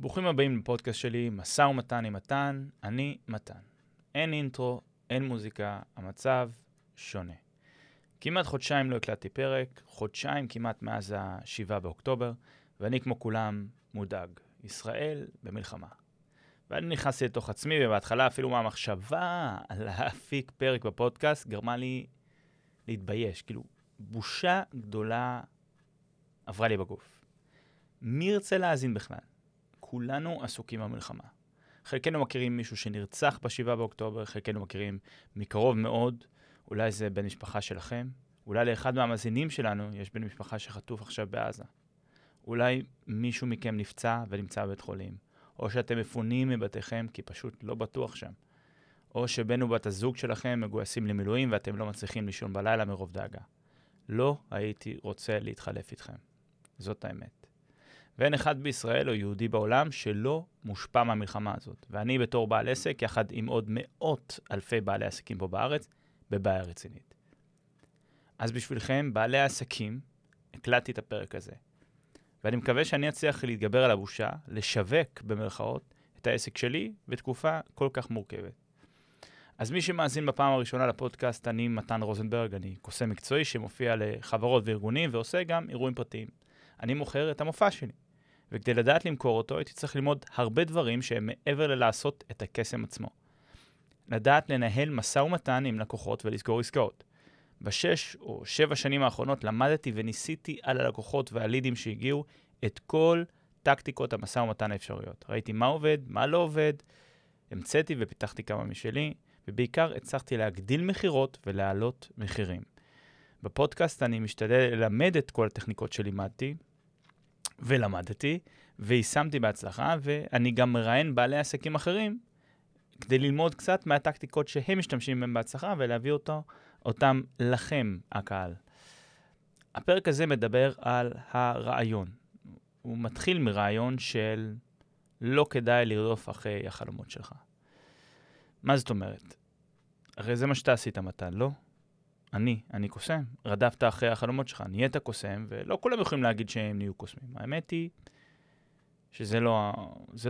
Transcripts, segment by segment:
ברוכים הבאים לפודקאסט שלי, משא ומתן עם מתן, אני מתן. אין אינטרו, אין מוזיקה, המצב שונה. כמעט חודשיים לא הקלטתי פרק, חודשיים כמעט מאז ה-7 באוקטובר, ואני כמו כולם מודאג. ישראל במלחמה. ואני נכנסתי לתוך עצמי, ובהתחלה אפילו מהמחשבה להפיק פרק בפודקאסט גרמה לי להתבייש. כאילו, בושה גדולה עברה לי בגוף. מי ירצה להאזין בכלל? כולנו עסוקים במלחמה. חלקנו מכירים מישהו שנרצח ב-7 באוקטובר, חלקנו מכירים מקרוב מאוד, אולי זה בן משפחה שלכם, אולי לאחד מהמאזינים שלנו יש בן משפחה שחטוף עכשיו בעזה. אולי מישהו מכם נפצע ונמצא בבית חולים, או שאתם מפונים מבתיכם כי פשוט לא בטוח שם, או שבן ובת הזוג שלכם מגויסים למילואים ואתם לא מצליחים לישון בלילה מרוב דאגה. לא הייתי רוצה להתחלף איתכם. זאת האמת. ואין אחד בישראל או יהודי בעולם שלא מושפע מהמלחמה הזאת. ואני בתור בעל עסק, יחד עם עוד מאות אלפי בעלי עסקים פה בארץ, בבעיה רצינית. אז בשבילכם, בעלי העסקים, הקלטתי את הפרק הזה. ואני מקווה שאני אצליח להתגבר על הבושה, לשווק, במרכאות, את העסק שלי בתקופה כל כך מורכבת. אז מי שמאזין בפעם הראשונה לפודקאסט, אני מתן רוזנברג, אני קוסם מקצועי שמופיע לחברות וארגונים ועושה גם אירועים פרטיים. אני מוכר את המופע שלי. וכדי לדעת למכור אותו, הייתי צריך ללמוד הרבה דברים שהם מעבר ללעשות את הקסם עצמו. לדעת לנהל משא ומתן עם לקוחות ולסגור עסקאות. בשש או שבע שנים האחרונות למדתי וניסיתי על הלקוחות והלידים שהגיעו את כל טקטיקות המשא ומתן האפשריות. ראיתי מה עובד, מה לא עובד, המצאתי ופיתחתי כמה משלי, ובעיקר הצלחתי להגדיל מכירות ולהעלות מחירים. בפודקאסט אני משתדל ללמד את כל הטכניקות שלימדתי ולמדתי, ויישמתי בהצלחה, ואני גם מראיין בעלי עסקים אחרים כדי ללמוד קצת מהטקטיקות שהם משתמשים בהן בהצלחה ולהביא אותו, אותם לכם, הקהל. הפרק הזה מדבר על הרעיון. הוא מתחיל מרעיון של לא כדאי לרדוף אחרי החלומות שלך. מה זאת אומרת? הרי זה מה שאתה עשית, מתן, לא? אני, אני קוסם. רדפת אחרי החלומות שלך, נהיית קוסם, ולא כולם יכולים להגיד שהם נהיו קוסמים. האמת היא שזה לא,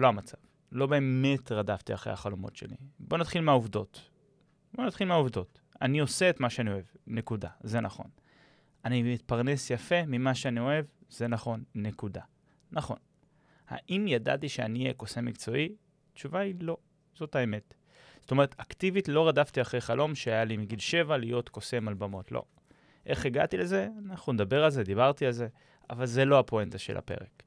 לא המצב. לא באמת רדפתי אחרי החלומות שלי. בוא נתחיל מהעובדות. בוא נתחיל מהעובדות. אני עושה את מה שאני אוהב, נקודה. זה נכון. אני מתפרנס יפה ממה שאני אוהב, זה נכון, נקודה. נכון. האם ידעתי שאני אהיה קוסם מקצועי? התשובה היא לא, זאת האמת. זאת אומרת, אקטיבית לא רדפתי אחרי חלום שהיה לי מגיל 7 להיות קוסם על במות, לא. איך הגעתי לזה? אנחנו נדבר על זה, דיברתי על זה, אבל זה לא הפואנטה של הפרק.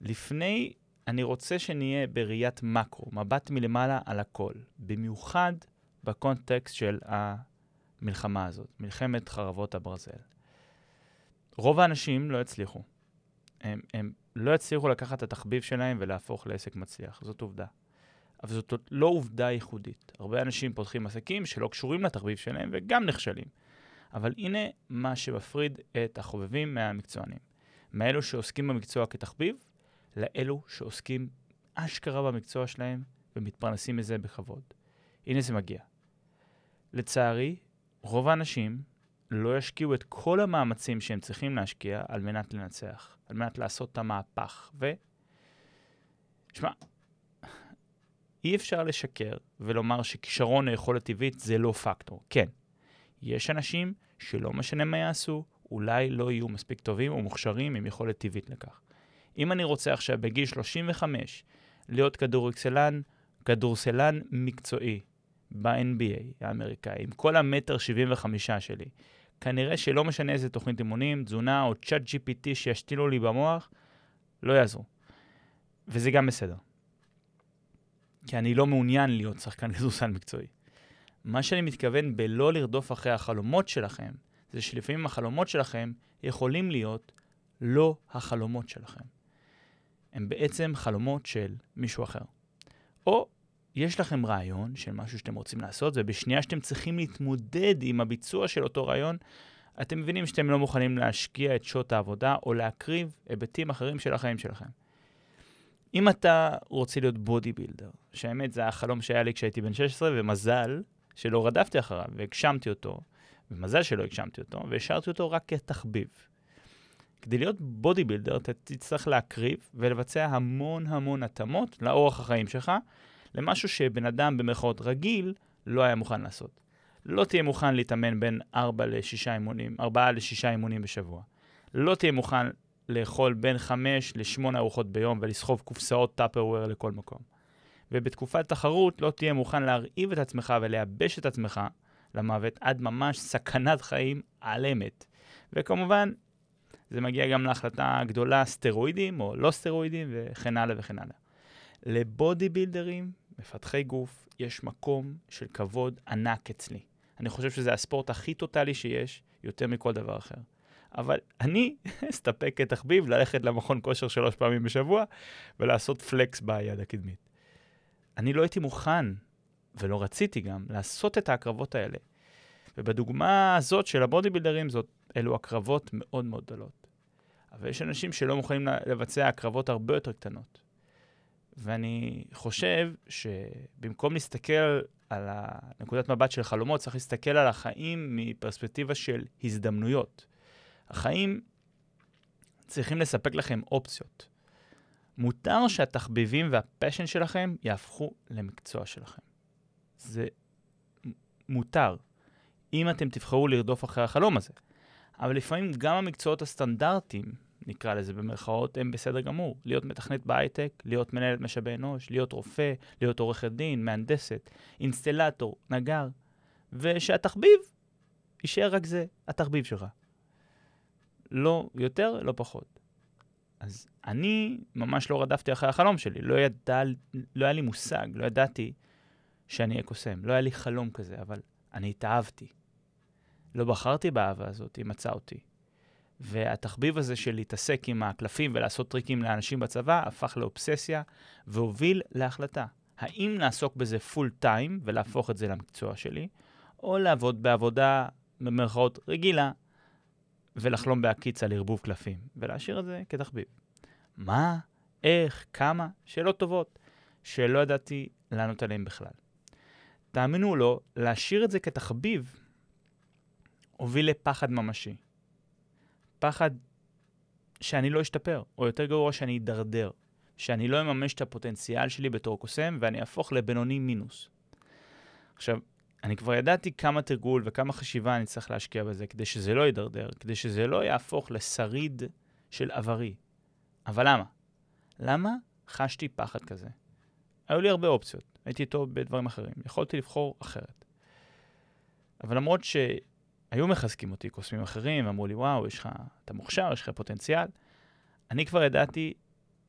לפני, אני רוצה שנהיה בראיית מקרו, מבט מלמעלה על הכל, במיוחד בקונטקסט של המלחמה הזאת, מלחמת חרבות הברזל. רוב האנשים לא הצליחו. הם, הם לא הצליחו לקחת את התחביב שלהם ולהפוך לעסק מצליח, זאת עובדה. אבל זאת לא עובדה ייחודית. הרבה אנשים פותחים עסקים שלא קשורים לתחביב שלהם וגם נכשלים. אבל הנה מה שמפריד את החובבים מהמקצוענים. מאלו שעוסקים במקצוע כתחביב, לאלו שעוסקים אשכרה במקצוע שלהם ומתפרנסים מזה בכבוד. הנה זה מגיע. לצערי, רוב האנשים לא ישקיעו את כל המאמצים שהם צריכים להשקיע על מנת לנצח, על מנת לעשות את המהפך. ו... שמע, אי אפשר לשקר ולומר שכישרון או יכולת טבעית זה לא פקטור. כן, יש אנשים שלא משנה מה יעשו, אולי לא יהיו מספיק טובים או מוכשרים עם יכולת טבעית לכך. אם אני רוצה עכשיו בגיל 35 להיות כדורסלן, כדורסלן מקצועי ב-NBA האמריקאי, עם כל המטר 75 שלי, כנראה שלא משנה איזה תוכנית אימונים, תזונה או צ'אט GPT שישתילו לי במוח, לא יעזרו. וזה גם בסדר. כי אני לא מעוניין להיות שחקן כדורסל מקצועי. מה שאני מתכוון בלא לרדוף אחרי החלומות שלכם, זה שלפעמים החלומות שלכם יכולים להיות לא החלומות שלכם. הם בעצם חלומות של מישהו אחר. או יש לכם רעיון של משהו שאתם רוצים לעשות, ובשנייה שאתם צריכים להתמודד עם הביצוע של אותו רעיון, אתם מבינים שאתם לא מוכנים להשקיע את שעות העבודה או להקריב היבטים אחרים של החיים שלכם. אם אתה רוצה להיות בודי בילדר, שהאמת זה החלום שהיה לי כשהייתי בן 16, ומזל שלא רדפתי אחריו והגשמתי אותו, ומזל שלא הגשמתי אותו, והשארתי אותו רק כתחביב. כדי להיות בודי בילדר, אתה תצטרך להקריב ולבצע המון המון התאמות לאורח החיים שלך, למשהו שבן אדם במרכאות רגיל לא היה מוכן לעשות. לא תהיה מוכן להתאמן בין 4 ל-6 אימונים, 4 ל-6 אימונים בשבוע. לא תהיה מוכן לאכול בין 5 ל-8 ארוחות ביום ולסחוב קופסאות טאפרוור לכל מקום. ובתקופת תחרות לא תהיה מוכן להרעיב את עצמך ולייבש את עצמך למוות עד ממש סכנת חיים על אמת. וכמובן, זה מגיע גם להחלטה גדולה, סטרואידים או לא סטרואידים וכן הלאה וכן הלאה. לבודי בילדרים, מפתחי גוף, יש מקום של כבוד ענק אצלי. אני חושב שזה הספורט הכי טוטאלי שיש, יותר מכל דבר אחר. אבל אני אסתפק כתחביב ללכת למכון כושר שלוש פעמים בשבוע ולעשות פלקס ביד הקדמית. אני לא הייתי מוכן, ולא רציתי גם, לעשות את ההקרבות האלה. ובדוגמה הזאת של הבודי בילדרים, זאת, אלו הקרבות מאוד מאוד גדולות. אבל יש אנשים שלא מוכנים לבצע הקרבות הרבה יותר קטנות. ואני חושב שבמקום להסתכל על נקודת מבט של חלומות, צריך להסתכל על החיים מפרספקטיבה של הזדמנויות. החיים צריכים לספק לכם אופציות. מותר שהתחביבים והפשן שלכם יהפכו למקצוע שלכם. זה מותר, אם אתם תבחרו לרדוף אחרי החלום הזה. אבל לפעמים גם המקצועות הסטנדרטיים, נקרא לזה במרכאות, הם בסדר גמור. להיות מתכנת בהייטק, להיות מנהלת משאבי אנוש, להיות רופא, להיות עורכת דין, מהנדסת, אינסטלטור, נגר, ושהתחביב יישאר רק זה, התחביב שלך. לא יותר, לא פחות. אז אני ממש לא רדפתי אחרי החלום שלי, לא, ידע, לא היה לי מושג, לא ידעתי שאני אהיה קוסם, לא היה לי חלום כזה, אבל אני התאהבתי. לא בחרתי באהבה הזאת, היא מצאה אותי. והתחביב הזה של להתעסק עם הקלפים ולעשות טריקים לאנשים בצבא הפך לאובססיה והוביל להחלטה. האם לעסוק בזה פול טיים ולהפוך את זה למקצוע שלי, או לעבוד בעבודה, במרכאות, רגילה, ולחלום בהקיץ על ערבוב קלפים, ולהשאיר את זה כתחביב. מה, איך, כמה, שאלות טובות, שלא ידעתי לענות עליהן בכלל. תאמינו או לא, להשאיר את זה כתחביב הוביל לפחד ממשי. פחד שאני לא אשתפר, או יותר גרוע שאני אדרדר, שאני לא אממש את הפוטנציאל שלי בתור קוסם ואני אהפוך לבינוני מינוס. עכשיו, אני כבר ידעתי כמה תרגול וכמה חשיבה אני צריך להשקיע בזה כדי שזה לא יידרדר, כדי שזה לא יהפוך לשריד של עברי. אבל למה? למה חשתי פחד כזה? היו לי הרבה אופציות, הייתי טוב בדברים אחרים, יכולתי לבחור אחרת. אבל למרות שהיו מחזקים אותי קוסמים אחרים, אמרו לי, וואו, יש לך, אתה מוכשר, יש לך פוטנציאל, אני כבר ידעתי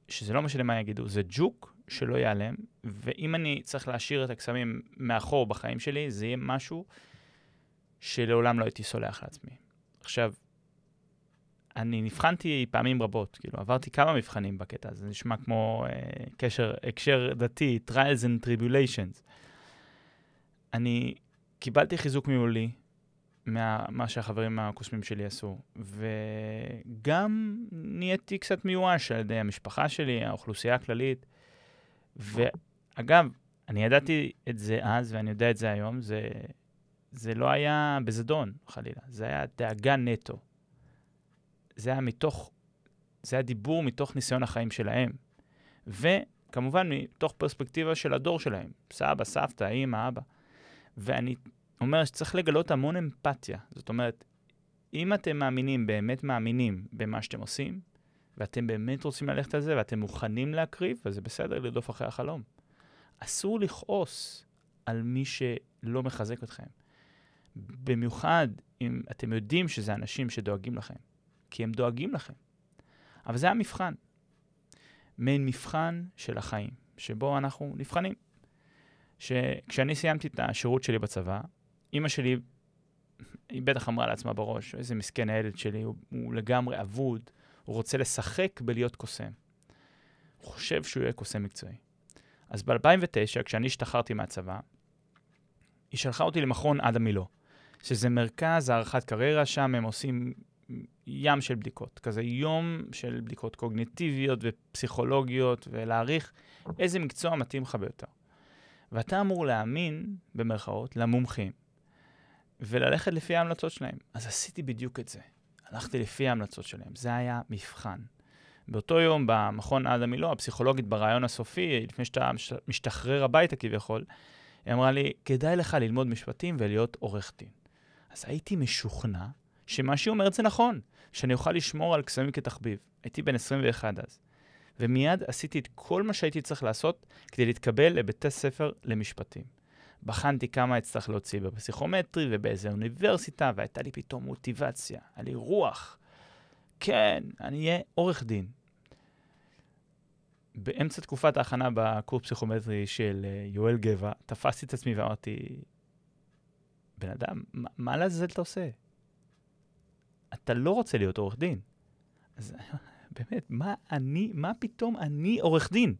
שזה לא משנה מה יגידו, זה ג'וק שלא ייעלם, ואם אני צריך להשאיר את הקסמים מאחור בחיים שלי, זה יהיה משהו שלעולם לא הייתי סולח לעצמי. עכשיו, אני נבחנתי פעמים רבות, כאילו, עברתי כמה מבחנים בקטע הזה, זה נשמע כמו אה, קשר, הקשר דתי, trials and tribulations. אני קיבלתי חיזוק מיולי ממה שהחברים הקוסמים שלי עשו, וגם נהייתי קצת מיואש על ידי המשפחה שלי, האוכלוסייה הכללית. ואגב, אני ידעתי את זה אז, ואני יודע את זה היום, זה, זה לא היה בזדון, חלילה, זה היה דאגה נטו. זה היה מתוך, זה היה דיבור מתוך ניסיון החיים שלהם. וכמובן, מתוך פרספקטיבה של הדור שלהם, סבא, סבתא, אימא, אבא. ואני אומר שצריך לגלות המון אמפתיה. זאת אומרת, אם אתם מאמינים, באמת מאמינים במה שאתם עושים, ואתם באמת רוצים ללכת על זה, ואתם מוכנים להקריב, אז זה בסדר לרדוף אחרי החלום. אסור לכעוס על מי שלא מחזק אתכם. במיוחד אם אתם יודעים שזה אנשים שדואגים לכם, כי הם דואגים לכם. אבל זה המבחן. מעין מבחן של החיים, שבו אנחנו נבחנים. שכשאני סיימתי את השירות שלי בצבא, אימא שלי, היא בטח אמרה לעצמה בראש, איזה מסכן הילד שלי, הוא, הוא לגמרי אבוד, הוא רוצה לשחק בלהיות קוסם. הוא חושב שהוא יהיה קוסם מקצועי. אז ב-2009, כשאני השתחררתי מהצבא, היא שלחה אותי למכון עדה מילו, שזה מרכז הערכת קריירה, שם הם עושים ים של בדיקות, כזה יום של בדיקות קוגניטיביות ופסיכולוגיות, ולהעריך איזה מקצוע מתאים לך ביותר. ואתה אמור להאמין, במרכאות, למומחים, וללכת לפי ההמלצות שלהם. אז עשיתי בדיוק את זה. הלכתי לפי ההמלצות שלהם. זה היה מבחן. באותו יום במכון אדם מילוא, הפסיכולוגית ברעיון הסופי, לפני שאתה משתחרר הביתה כביכול, היא אמרה לי, כדאי לך ללמוד משפטים ולהיות עורך דין. אז הייתי משוכנע שמה שהיא אומרת זה נכון, שאני אוכל לשמור על קסמים כתחביב. הייתי בן 21 אז. ומיד עשיתי את כל מה שהייתי צריך לעשות כדי להתקבל לבתי ספר למשפטים. בחנתי כמה אצטרך להוציא בפסיכומטרי ובאיזה אוניברסיטה, והייתה לי פתאום מוטיבציה, היה לי רוח. כן, אני אהיה עורך דין. באמצע תקופת ההכנה בקורס פסיכומטרי של אה, יואל גבע, תפסתי את עצמי ואמרתי, בן אדם, מה, מה לעזאזל אתה עושה? אתה לא רוצה להיות עורך דין. אז באמת, מה אני, מה פתאום אני עורך דין?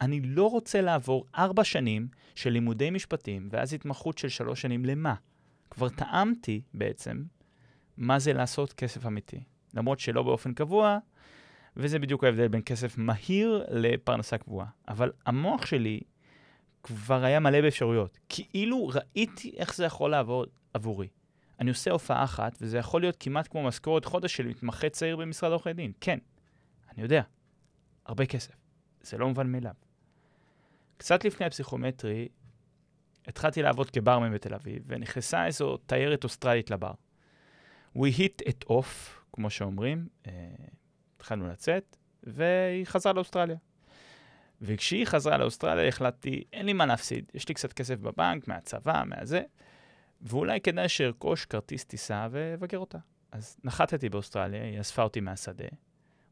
אני לא רוצה לעבור ארבע שנים של לימודי משפטים, ואז התמחות של שלוש שנים למה? כבר טעמתי בעצם מה זה לעשות כסף אמיתי. למרות שלא באופן קבוע, וזה בדיוק ההבדל בין כסף מהיר לפרנסה קבועה. אבל המוח שלי כבר היה מלא באפשרויות. כאילו ראיתי איך זה יכול לעבוד עבורי. אני עושה הופעה אחת, וזה יכול להיות כמעט כמו משכורת חודש של מתמחה צעיר במשרד עורכי דין. כן, אני יודע, הרבה כסף. זה לא מובן מאליו. קצת לפני הפסיכומטרי, התחלתי לעבוד כברמן בתל אביב, ונכנסה איזו תיירת אוסטרלית לבר. We hit it off, כמו שאומרים, uh, התחלנו לצאת, והיא חזרה לאוסטרליה. וכשהיא חזרה לאוסטרליה החלטתי, אין לי מה להפסיד, יש לי קצת כסף בבנק, מהצבא, מהזה, ואולי כדאי שארכוש כרטיס טיסה ואבקר אותה. אז נחתתי באוסטרליה, היא אספה אותי מהשדה.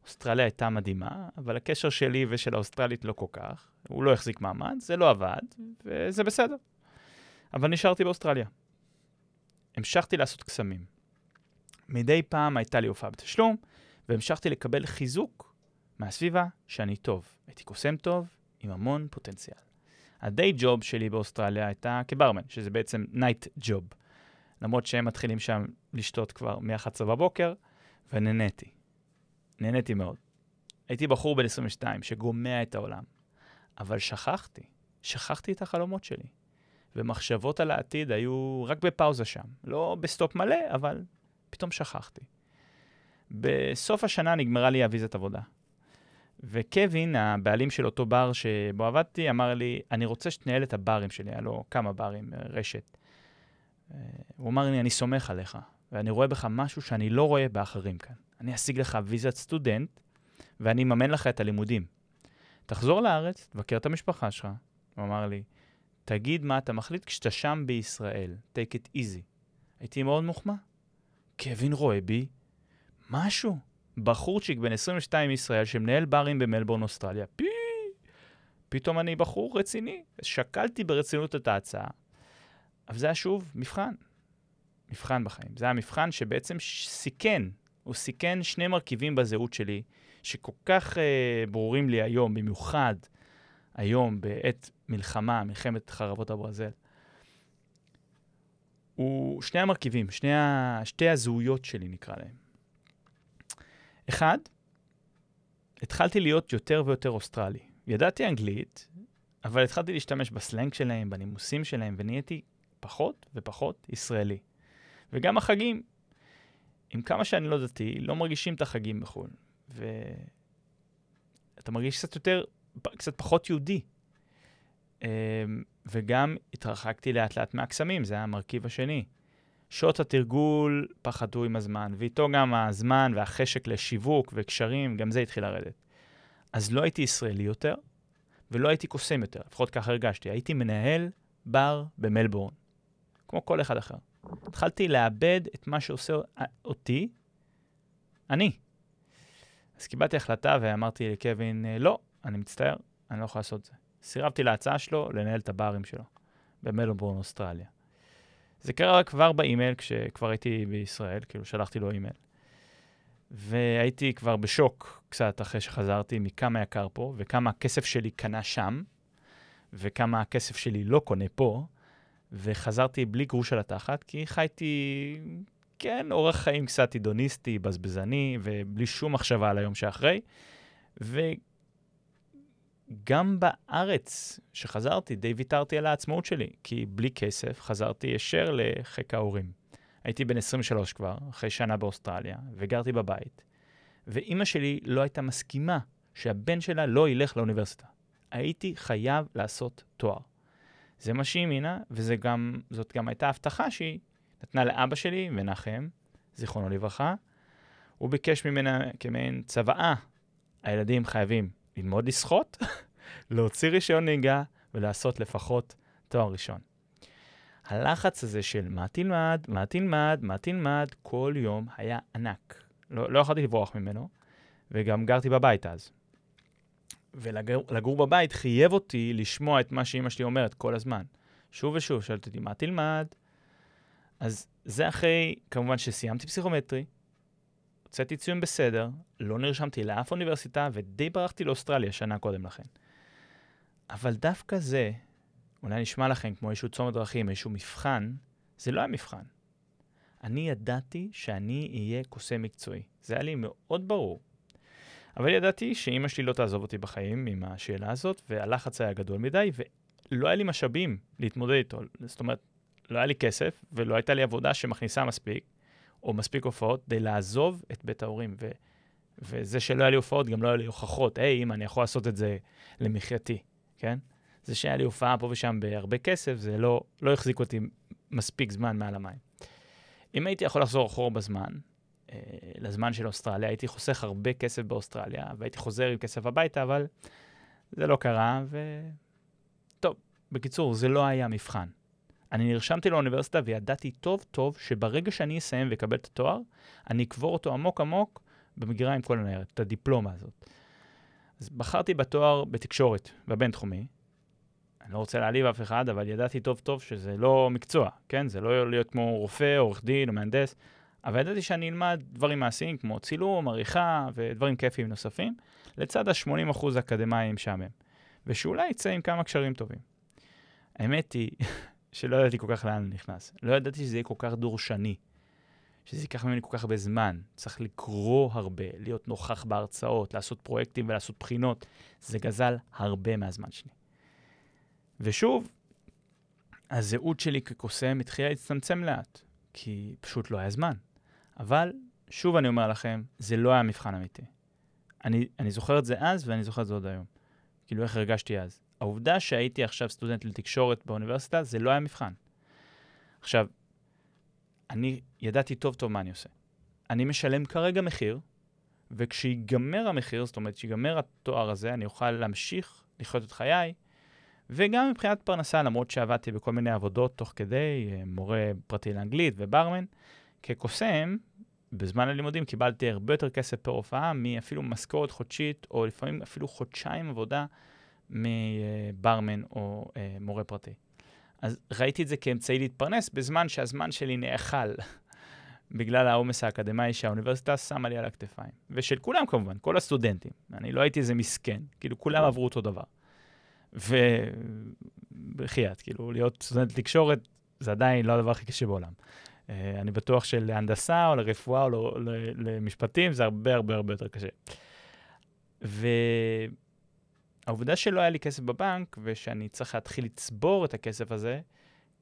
אוסטרליה הייתה מדהימה, אבל הקשר שלי ושל האוסטרלית לא כל כך. הוא לא החזיק מעמד, זה לא עבד, וזה בסדר. אבל נשארתי באוסטרליה. המשכתי לעשות קסמים. מדי פעם הייתה לי הופעה בתשלום, והמשכתי לקבל חיזוק מהסביבה שאני טוב. הייתי קוסם טוב עם המון פוטנציאל. ה day job שלי באוסטרליה הייתה כברמן, שזה בעצם night job. למרות שהם מתחילים שם לשתות כבר מ-11 בבוקר, ונהניתי. נהניתי מאוד. הייתי בחור בן 22 שגומע את העולם, אבל שכחתי, שכחתי את החלומות שלי. ומחשבות על העתיד היו רק בפאוזה שם. לא ב stop מלא, אבל פתאום שכחתי. בסוף השנה נגמרה לי הוויזת עבודה. וקווין, הבעלים של אותו בר שבו עבדתי, אמר לי, אני רוצה שתנהל את הברים שלי, היה לו כמה ברים, רשת. אה, הוא אמר לי, אני סומך עליך, ואני רואה בך משהו שאני לא רואה באחרים כאן. אני אשיג לך ויזת סטודנט, ואני אממן לך את הלימודים. תחזור לארץ, תבקר את המשפחה שלך. הוא אמר לי, תגיד מה אתה מחליט כשאתה שם בישראל, take it easy. הייתי מאוד מוחמא. קווין רואה בי משהו. בחורצ'יק בן 22 מישראל שמנהל ברים במלבורן, אוסטרליה. פי... פתאום אני בחור רציני. שקלתי ברצינות את ההצעה. אבל זה היה שוב מבחן. מבחן בחיים. זה היה מבחן שבעצם סיכן, הוא סיכן שני מרכיבים בזהות שלי, שכל כך uh, ברורים לי היום, במיוחד היום, בעת מלחמה, מלחמת חרבות הברזל. הוא שני המרכיבים, שני ה... שתי הזהויות שלי נקרא להם. אחד, התחלתי להיות יותר ויותר אוסטרלי. ידעתי אנגלית, אבל התחלתי להשתמש בסלנג שלהם, בנימוסים שלהם, ונהייתי פחות ופחות ישראלי. וגם החגים, עם כמה שאני לא דתי, לא מרגישים את החגים בחו"ל. ואתה מרגיש קצת יותר, קצת פחות יהודי. אמ, וגם התרחקתי לאט לאט מהקסמים, זה היה המרכיב השני. שעות התרגול פחדו עם הזמן, ואיתו גם הזמן והחשק לשיווק וקשרים, גם זה התחיל לרדת. אז לא הייתי ישראלי יותר, ולא הייתי קוסם יותר, לפחות ככה הרגשתי. הייתי מנהל בר במלבורן, כמו כל אחד אחר. התחלתי לאבד את מה שעושה אותי, אני. אז קיבלתי החלטה ואמרתי לקווין, לא, אני מצטער, אני לא יכול לעשות את זה. סירבתי להצעה שלו לנהל את הברים שלו במלבורן, אוסטרליה. זה קרה כבר באימייל, כשכבר הייתי בישראל, כאילו שלחתי לו אימייל. והייתי כבר בשוק קצת אחרי שחזרתי מכמה יקר פה, וכמה הכסף שלי קנה שם, וכמה הכסף שלי לא קונה פה, וחזרתי בלי גרוש על התחת, כי חייתי, כן, אורח חיים קצת הידוניסטי, בזבזני, ובלי שום מחשבה על היום שאחרי. וגם בארץ, שחזרתי, די ויתרתי על העצמאות שלי, כי בלי כסף חזרתי ישר לחיק ההורים. הייתי בן 23 כבר, אחרי שנה באוסטרליה, וגרתי בבית, ואימא שלי לא הייתה מסכימה שהבן שלה לא ילך לאוניברסיטה. הייתי חייב לעשות תואר. זה מה שהיא האמינה, וזאת גם, הייתה הבטחה שהיא נתנה לאבא שלי, מנחם, זיכרונו לברכה. הוא ביקש ממנה כמעין צוואה, הילדים חייבים ללמוד לשחות, להוציא רישיון נהיגה ולעשות לפחות תואר ראשון. הלחץ הזה של מה תלמד, מה תלמד, מה תלמד, כל יום היה ענק. לא, לא יכולתי לברוח ממנו, וגם גרתי בבית אז. ולגור בבית חייב אותי לשמוע את מה שאימא שלי אומרת כל הזמן. שוב ושוב, שואלת אותי, מה תלמד? אז זה אחרי, כמובן, שסיימתי פסיכומטרי, הוצאתי ציון בסדר, לא נרשמתי לאף אוניברסיטה, ודי ברחתי לאוסטרליה שנה קודם לכן. אבל דווקא זה, אולי נשמע לכם כמו איזשהו צומת דרכים, איזשהו מבחן, זה לא היה מבחן. אני ידעתי שאני אהיה קוסם מקצועי. זה היה לי מאוד ברור. אבל ידעתי שאימא שלי לא תעזוב אותי בחיים עם השאלה הזאת, והלחץ היה גדול מדי, ולא היה לי משאבים להתמודד איתו. זאת אומרת, לא היה לי כסף, ולא הייתה לי עבודה שמכניסה מספיק, או מספיק הופעות, כדי לעזוב את בית ההורים. ו... וזה שלא היה לי הופעות, גם לא היה לי הוכחות, היי, אמא, אני יכול לעשות את זה למחייתי, כן? זה שהיה לי הופעה פה ושם בהרבה כסף, זה לא, לא החזיק אותי מספיק זמן מעל המים. אם הייתי יכול לחזור אחורה בזמן, לזמן של אוסטרליה, הייתי חוסך הרבה כסף באוסטרליה, והייתי חוזר עם כסף הביתה, אבל זה לא קרה, ו... טוב, בקיצור, זה לא היה מבחן. אני נרשמתי לאוניברסיטה וידעתי טוב טוב שברגע שאני אסיים ואקבל את התואר, אני אקבור אותו עמוק עמוק במגירה עם כל הניירת, את הדיפלומה הזאת. אז בחרתי בתואר בתקשורת, בבינתחומי. אני לא רוצה להעליב אף אחד, אבל ידעתי טוב טוב שזה לא מקצוע, כן? זה לא להיות כמו רופא, עורך דין או מהנדס, אבל ידעתי שאני אלמד דברים מעשיים כמו צילום, עריכה ודברים כיפיים נוספים, לצד ה-80% אקדמיים משעמם. ושאולי יצא עם כמה קשרים טובים. האמת היא שלא ידעתי כל כך לאן אני נכנס. לא ידעתי שזה יהיה כל כך דורשני, שזה ייקח ממני כל כך הרבה זמן. צריך לקרוא הרבה, להיות נוכח בהרצאות, לעשות פרויקטים ולעשות בחינות. זה גזל הרבה מהזמן שלי. ושוב, הזהות שלי כקוסם התחילה להצטמצם לאט, כי פשוט לא היה זמן. אבל, שוב אני אומר לכם, זה לא היה מבחן אמיתי. אני, אני זוכר את זה אז ואני זוכר את זה עוד היום. כאילו, איך הרגשתי אז. העובדה שהייתי עכשיו סטודנט לתקשורת באוניברסיטה, זה לא היה מבחן. עכשיו, אני ידעתי טוב טוב מה אני עושה. אני משלם כרגע מחיר, וכשיגמר המחיר, זאת אומרת, כשיגמר התואר הזה, אני אוכל להמשיך לחיות את חיי, וגם מבחינת פרנסה, למרות שעבדתי בכל מיני עבודות תוך כדי, אה, מורה פרטי לאנגלית וברמן, כקוסם, בזמן הלימודים קיבלתי הרבה יותר כסף פר הופעה מאפילו משכורת חודשית, או לפעמים אפילו חודשיים עבודה מברמן או אה, מורה פרטי. אז ראיתי את זה כאמצעי להתפרנס, בזמן שהזמן שלי נאכל בגלל העומס האקדמאי שהאוניברסיטה שמה לי על הכתפיים. ושל כולם כמובן, כל הסטודנטים. אני לא הייתי איזה מסכן, כאילו כולם עברו אותו דבר. ובחייאת, כאילו, להיות סטודנט לתקשורת זה עדיין לא הדבר הכי קשה בעולם. Uh, אני בטוח שלהנדסה או לרפואה או למשפטים זה הרבה הרבה הרבה יותר קשה. והעובדה שלא היה לי כסף בבנק ושאני צריך להתחיל לצבור את הכסף הזה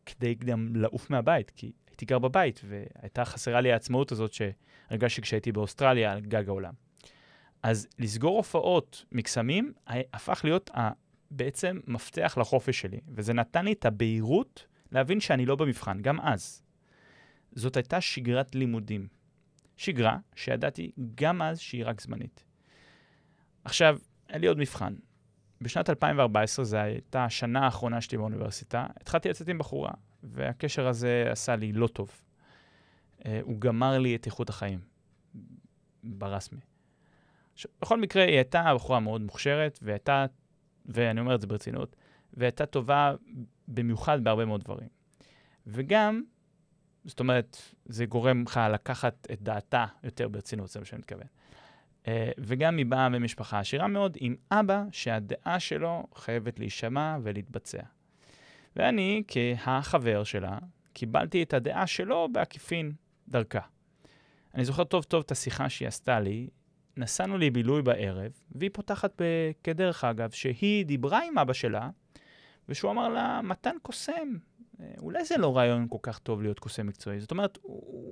כדי גם לעוף מהבית, כי הייתי גר בבית והייתה חסרה לי העצמאות הזאת שהרגשתי כשהייתי באוסטרליה על גג העולם. אז לסגור הופעות מקסמים הפך להיות בעצם מפתח לחופש שלי, וזה נתן לי את הבהירות להבין שאני לא במבחן, גם אז. זאת הייתה שגרת לימודים. שגרה שידעתי גם אז שהיא רק זמנית. עכשיו, היה לי עוד מבחן. בשנת 2014, זו הייתה השנה האחרונה שלי באוניברסיטה, התחלתי לצאת עם בחורה, והקשר הזה עשה לי לא טוב. Uh, הוא גמר לי את איכות החיים, ברסמי. עכשיו, בכל מקרה, היא הייתה בחורה מאוד מוכשרת, והייתה ואני אומר את זה ברצינות, והייתה טובה במיוחד בהרבה מאוד דברים. וגם, זאת אומרת, זה גורם לך לקחת את דעתה יותר ברצינות, זה מה שאני מתכוון. Uh, וגם היא באה ממשפחה עשירה מאוד, עם אבא שהדעה שלו חייבת להישמע ולהתבצע. ואני, כהחבר שלה, קיבלתי את הדעה שלו בעקיפין דרכה. אני זוכר טוב טוב את השיחה שהיא עשתה לי, נסענו לבילוי בערב, והיא פותחת כדרך אגב, שהיא דיברה עם אבא שלה, ושהוא אמר לה, מתן קוסם, אולי זה לא רעיון כל כך טוב להיות קוסם מקצועי. זאת אומרת,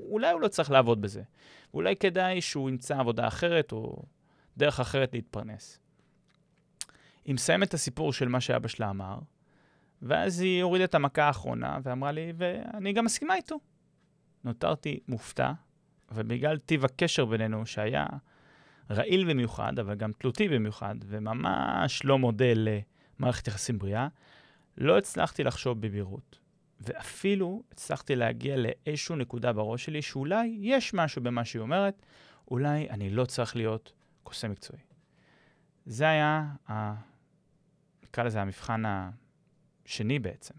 אולי הוא לא צריך לעבוד בזה. אולי כדאי שהוא ימצא עבודה אחרת או דרך אחרת להתפרנס. היא מסיימת את הסיפור של מה שאבא שלה אמר, ואז היא הורידה את המכה האחרונה ואמרה לי, ואני גם מסכימה איתו. נותרתי מופתע, ובגלל טיב הקשר בינינו, שהיה רעיל במיוחד, אבל גם תלותי במיוחד, וממש לא מודל למערכת יחסים בריאה, לא הצלחתי לחשוב בבהירות. ואפילו הצלחתי להגיע לאיזושהי נקודה בראש שלי שאולי יש משהו במה שהיא אומרת, אולי אני לא צריך להיות קוסם מקצועי. זה היה, ה... נקרא לזה המבחן השני בעצם.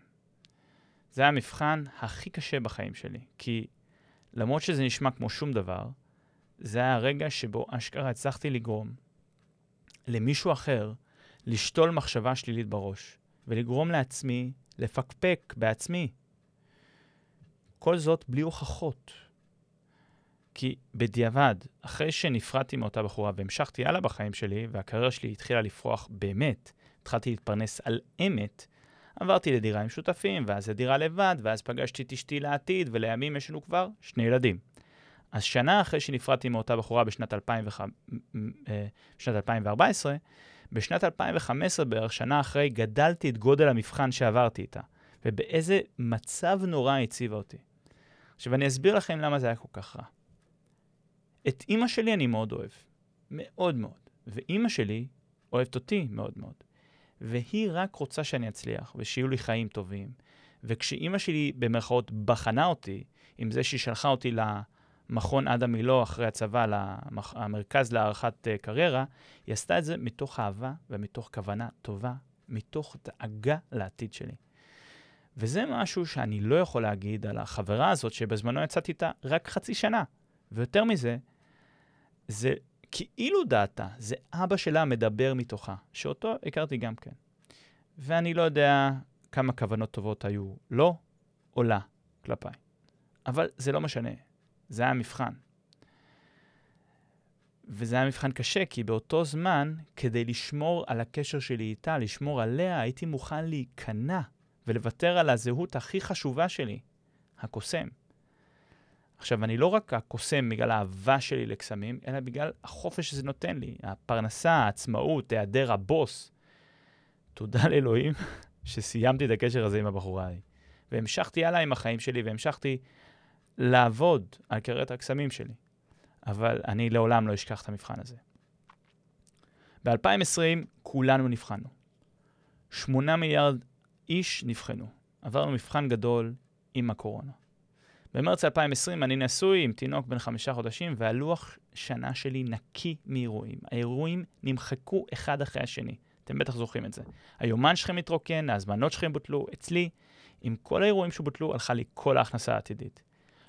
זה היה המבחן הכי קשה בחיים שלי, כי למרות שזה נשמע כמו שום דבר, זה היה הרגע שבו אשכרה הצלחתי לגרום למישהו אחר לשתול מחשבה שלילית בראש, ולגרום לעצמי לפקפק בעצמי. כל זאת בלי הוכחות. כי בדיעבד, אחרי שנפרדתי מאותה בחורה והמשכתי הלאה בחיים שלי, והקריירה שלי התחילה לפרוח באמת, התחלתי להתפרנס על אמת, עברתי לדירה עם שותפים, ואז לדירה לבד, ואז פגשתי את אשתי לעתיד, ולימים יש לנו כבר שני ילדים. אז שנה אחרי שנפרדתי מאותה בחורה בשנת, 2005, אה, בשנת 2014, בשנת 2015 בערך, שנה אחרי, גדלתי את גודל המבחן שעברתי איתה, ובאיזה מצב נורא הציבה אותי. עכשיו, אני אסביר לכם למה זה היה כל כך רע. את אימא שלי אני מאוד אוהב, מאוד מאוד, ואימא שלי אוהבת אותי מאוד מאוד. והיא רק רוצה שאני אצליח, ושיהיו לי חיים טובים. וכשאימא שלי, במרכאות, בחנה אותי, עם זה שהיא שלחה אותי למכון עדה מילו אחרי הצבא, למרכז להערכת uh, קריירה, היא עשתה את זה מתוך אהבה ומתוך כוונה טובה, מתוך דאגה לעתיד שלי. וזה משהו שאני לא יכול להגיד על החברה הזאת, שבזמנו יצאתי איתה רק חצי שנה. ויותר מזה, זה כאילו דעתה, זה אבא שלה מדבר מתוכה, שאותו הכרתי גם כן. ואני לא יודע כמה כוונות טובות היו לו או לה כלפיי. אבל זה לא משנה, זה היה מבחן. וזה היה מבחן קשה, כי באותו זמן, כדי לשמור על הקשר שלי איתה, לשמור עליה, הייתי מוכן להיכנע ולוותר על הזהות הכי חשובה שלי, הקוסם. עכשיו, אני לא רק הקוסם בגלל האהבה שלי לקסמים, אלא בגלל החופש שזה נותן לי, הפרנסה, העצמאות, היעדר הבוס. תודה לאלוהים שסיימתי את הקשר הזה עם הבחורה ההיא. והמשכתי הלאה עם החיים שלי, והמשכתי לעבוד על קריירת הקסמים שלי. אבל אני לעולם לא אשכח את המבחן הזה. ב-2020 כולנו נבחנו. 8 מיליארד איש נבחנו. עברנו מבחן גדול עם הקורונה. במרץ 2020 אני נשוי עם תינוק בן חמישה חודשים, והלוח שנה שלי נקי מאירועים. האירועים נמחקו אחד אחרי השני. אתם בטח זוכרים את זה. היומן שלכם התרוקן, ההזמנות שלכם בוטלו. אצלי, עם כל האירועים שבוטלו, הלכה לי כל ההכנסה העתידית.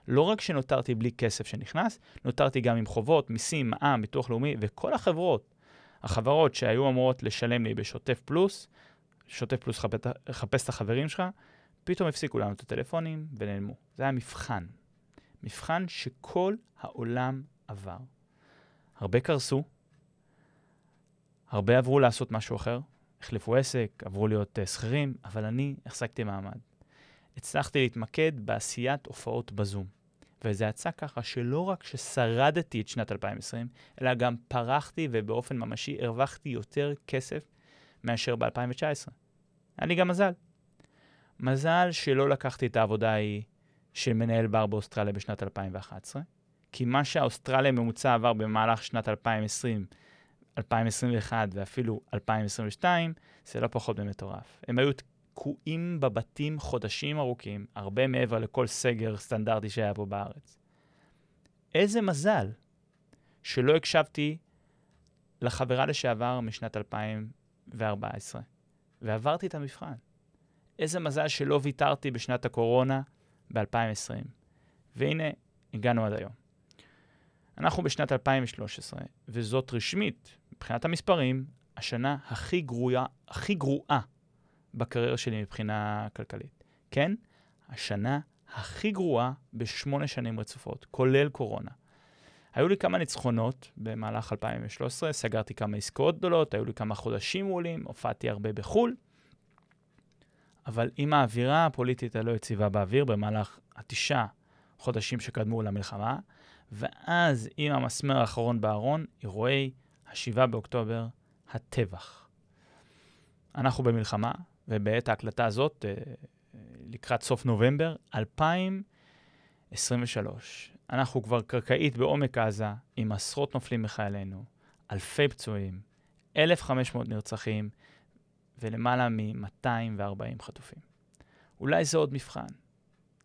לא רק שנותרתי בלי כסף שנכנס, נותרתי גם עם חובות, מיסים, מע"מ, ביטוח לאומי, וכל החברות, החברות שהיו אמורות לשלם לי בשוטף פלוס, שוטף פלוס חפש את החברים שלך, פתאום הפסיקו לנו את הטלפונים ונעלמו. זה היה מבחן. מבחן שכל העולם עבר. הרבה קרסו, הרבה עברו לעשות משהו אחר, החליפו עסק, עברו להיות uh, שכירים, אבל אני החזקתי מעמד. הצלחתי להתמקד בעשיית הופעות בזום. וזה יצא ככה שלא רק ששרדתי את שנת 2020, אלא גם פרחתי ובאופן ממשי הרווחתי יותר כסף מאשר ב-2019. היה לי גם מזל. מזל שלא לקחתי את העבודה ההיא של מנהל בר באוסטרליה בשנת 2011, כי מה שהאוסטרליה ממוצע עבר במהלך שנת 2020, 2021 ואפילו 2022, זה לא פחות ממטורף. הם היו תקועים בבתים חודשים ארוכים, הרבה מעבר לכל סגר סטנדרטי שהיה פה בארץ. איזה מזל שלא הקשבתי לחברה לשעבר משנת 2014, ועברתי את המבחן. איזה מזל שלא ויתרתי בשנת הקורונה ב-2020. והנה, הגענו עד היום. אנחנו בשנת 2013, וזאת רשמית, מבחינת המספרים, השנה הכי גרועה, הכי גרועה בקריירה שלי מבחינה כלכלית. כן, השנה הכי גרועה בשמונה שנים רצופות, כולל קורונה. היו לי כמה ניצחונות במהלך 2013, סגרתי כמה עסקאות גדולות, היו לי כמה חודשים מעולים, הופעתי הרבה בחו"ל, אבל עם האווירה הפוליטית הלא יציבה באוויר במהלך התשעה חודשים שקדמו למלחמה, ואז עם המסמר האחרון בארון, אירועי ה-7 באוקטובר, הטבח. אנחנו במלחמה, ובעת ההקלטה הזאת, אה, לקראת סוף נובמבר 2023, אנחנו כבר קרקעית בעומק עזה, עם עשרות נופלים מחיילינו, אלפי פצועים, 1,500 נרצחים ולמעלה מ-240 חטופים. אולי זה עוד מבחן,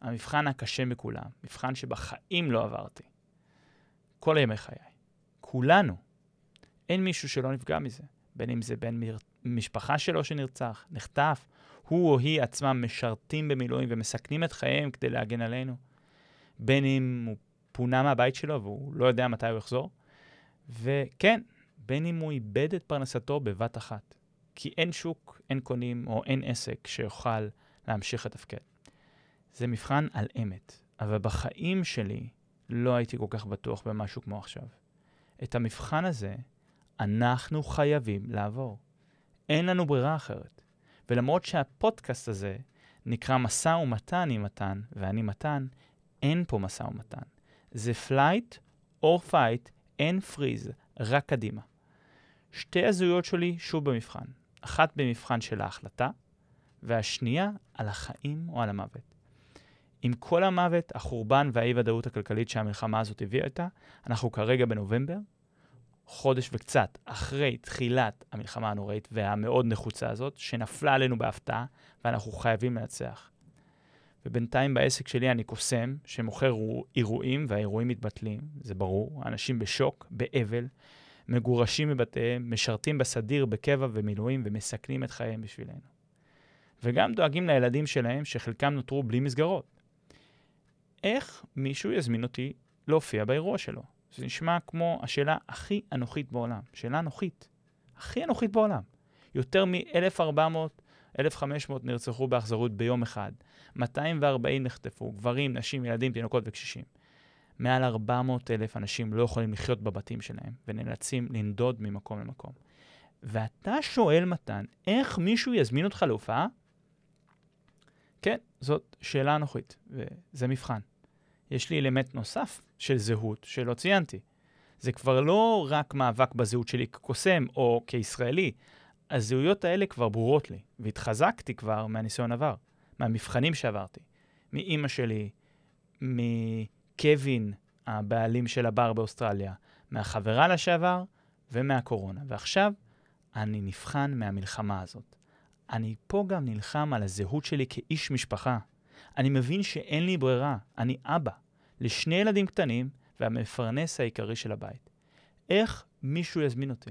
המבחן הקשה מכולם, מבחן שבחיים לא עברתי. כל ימי חיי. כולנו. אין מישהו שלא נפגע מזה, בין אם זה בן משפחה שלו שנרצח, נחטף, הוא או היא עצמם משרתים במילואים ומסכנים את חייהם כדי להגן עלינו, בין אם הוא פונה מהבית שלו והוא לא יודע מתי הוא יחזור, וכן, בין אם הוא איבד את פרנסתו בבת אחת, כי אין שוק, אין קונים או אין עסק שיוכל להמשיך לתפקד. זה מבחן על אמת, אבל בחיים שלי לא הייתי כל כך בטוח במשהו כמו עכשיו. את המבחן הזה אנחנו חייבים לעבור. אין לנו ברירה אחרת. ולמרות שהפודקאסט הזה נקרא משא ומתן עם מתן, ואני מתן, אין פה משא ומתן. זה flight או fight, אין freeze, רק קדימה. שתי הזהויות שלי שוב במבחן. אחת במבחן של ההחלטה, והשנייה על החיים או על המוות. עם כל המוות, החורבן והאי-ודאות הכלכלית שהמלחמה הזאת הביאה איתה, אנחנו כרגע בנובמבר, חודש וקצת אחרי תחילת המלחמה הנוראית והמאוד נחוצה הזאת, שנפלה עלינו בהפתעה, ואנחנו חייבים לנצח. ובינתיים בעסק שלי אני קוסם, שמוכר אירועים, והאירועים מתבטלים, זה ברור. אנשים בשוק, באבל, מגורשים מבתיהם, משרתים בסדיר, בקבע ומילואים, ומסכנים את חייהם בשבילנו. וגם דואגים לילדים שלהם, שחלקם נותרו בלי מסגרות. איך מישהו יזמין אותי להופיע באירוע שלו? זה נשמע כמו השאלה הכי אנוכית בעולם. שאלה אנוכית. הכי אנוכית בעולם. יותר מ-1,400, 1,500 נרצחו באכזרות ביום אחד. 240 נחטפו, גברים, נשים, ילדים, תינוקות וקשישים. מעל 400 אלף אנשים לא יכולים לחיות בבתים שלהם, ונאלצים לנדוד ממקום למקום. ואתה שואל, מתן, איך מישהו יזמין אותך להופעה? כן, זאת שאלה אנוכית, וזה מבחן. יש לי אלמנט נוסף של זהות שלא ציינתי. זה כבר לא רק מאבק בזהות שלי כקוסם או כישראלי, הזהויות האלה כבר ברורות לי, והתחזקתי כבר מהניסיון עבר, מהמבחנים שעברתי. מאימא שלי, מקווין, הבעלים של הבר באוסטרליה, מהחברה לשעבר ומהקורונה. ועכשיו אני נבחן מהמלחמה הזאת. אני פה גם נלחם על הזהות שלי כאיש משפחה. אני מבין שאין לי ברירה, אני אבא, לשני ילדים קטנים והמפרנס העיקרי של הבית. איך מישהו יזמין אותי?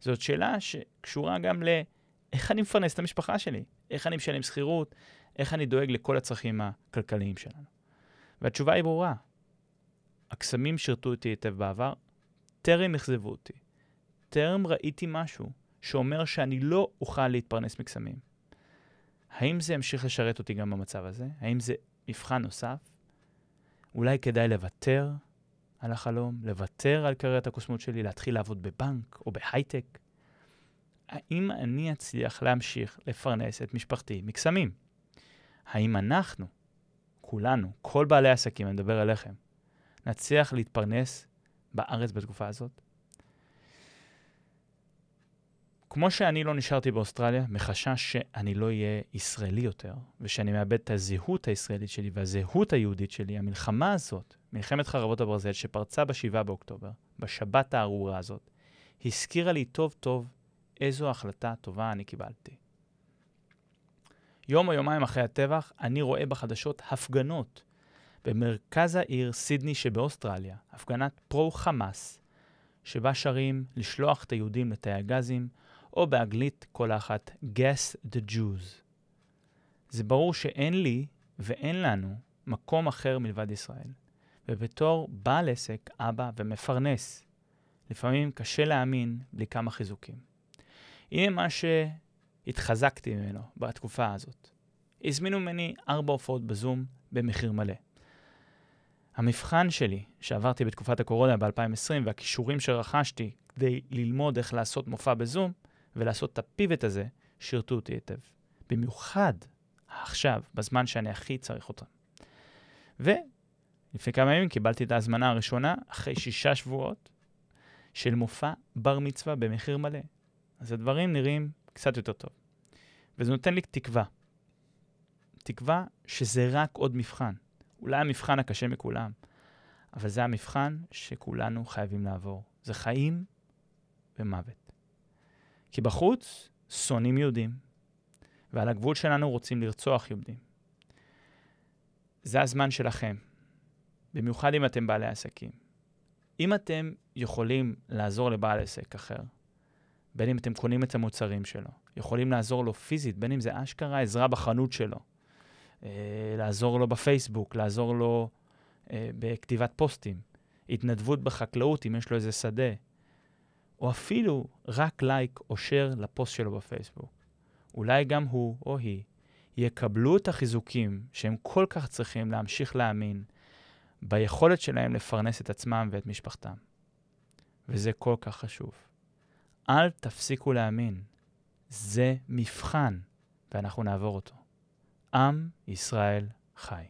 זאת שאלה שקשורה גם לאיך אני מפרנס את המשפחה שלי, איך אני משלם שכירות, איך אני דואג לכל הצרכים הכלכליים שלנו. והתשובה היא ברורה. הקסמים שירתו אותי היטב בעבר, טרם אכזבו אותי. טרם ראיתי משהו שאומר שאני לא אוכל להתפרנס מקסמים. האם זה ימשיך לשרת אותי גם במצב הזה? האם זה מבחן נוסף? אולי כדאי לוותר על החלום, לוותר על קריירת הקוסמות שלי, להתחיל לעבוד בבנק או בהייטק? האם אני אצליח להמשיך לפרנס את משפחתי מקסמים? האם אנחנו, כולנו, כל בעלי העסקים, אני מדבר אליכם, נצליח להתפרנס בארץ בתקופה הזאת? כמו שאני לא נשארתי באוסטרליה, מחשש שאני לא אהיה ישראלי יותר, ושאני מאבד את הזהות הישראלית שלי והזהות היהודית שלי, המלחמה הזאת, מלחמת חרבות הברזל שפרצה ב-7 באוקטובר, בשבת הארורה הזאת, הזכירה לי טוב טוב איזו החלטה טובה אני קיבלתי. יום או יומיים אחרי הטבח, אני רואה בחדשות הפגנות במרכז העיר סידני שבאוסטרליה, הפגנת פרו-חמאס, שבה שרים לשלוח את היהודים לתאי הגזים, או באנגלית כל אחת, guess the Jews. זה ברור שאין לי ואין לנו מקום אחר מלבד ישראל. ובתור בעל עסק, אבא ומפרנס, לפעמים קשה להאמין בלי כמה חיזוקים. הנה מה שהתחזקתי ממנו בתקופה הזאת. הזמינו ממני ארבע הופעות בזום במחיר מלא. המבחן שלי, שעברתי בתקופת הקורונה ב-2020, והכישורים שרכשתי כדי ללמוד איך לעשות מופע בזום, ולעשות את הפיבט הזה, שירתו אותי היטב. במיוחד עכשיו, בזמן שאני הכי צריך אותם. ולפני כמה ימים קיבלתי את ההזמנה הראשונה, אחרי שישה שבועות, של מופע בר מצווה במחיר מלא. אז הדברים נראים קצת יותר טוב. וזה נותן לי תקווה. תקווה שזה רק עוד מבחן. אולי המבחן הקשה מכולם, אבל זה המבחן שכולנו חייבים לעבור. זה חיים ומוות. כי בחוץ שונאים יהודים, ועל הגבול שלנו רוצים לרצוח יהודים. זה הזמן שלכם, במיוחד אם אתם בעלי עסקים. אם אתם יכולים לעזור לבעל עסק אחר, בין אם אתם קונים את המוצרים שלו, יכולים לעזור לו פיזית, בין אם זה אשכרה עזרה בחנות שלו, אה, לעזור לו בפייסבוק, לעזור לו אה, בכתיבת פוסטים, התנדבות בחקלאות אם יש לו איזה שדה, או אפילו רק לייק או share לפוסט שלו בפייסבוק. אולי גם הוא או היא יקבלו את החיזוקים שהם כל כך צריכים להמשיך להאמין ביכולת שלהם לפרנס את עצמם ואת משפחתם. וזה כל כך חשוב. אל תפסיקו להאמין. זה מבחן, ואנחנו נעבור אותו. עם ישראל חי.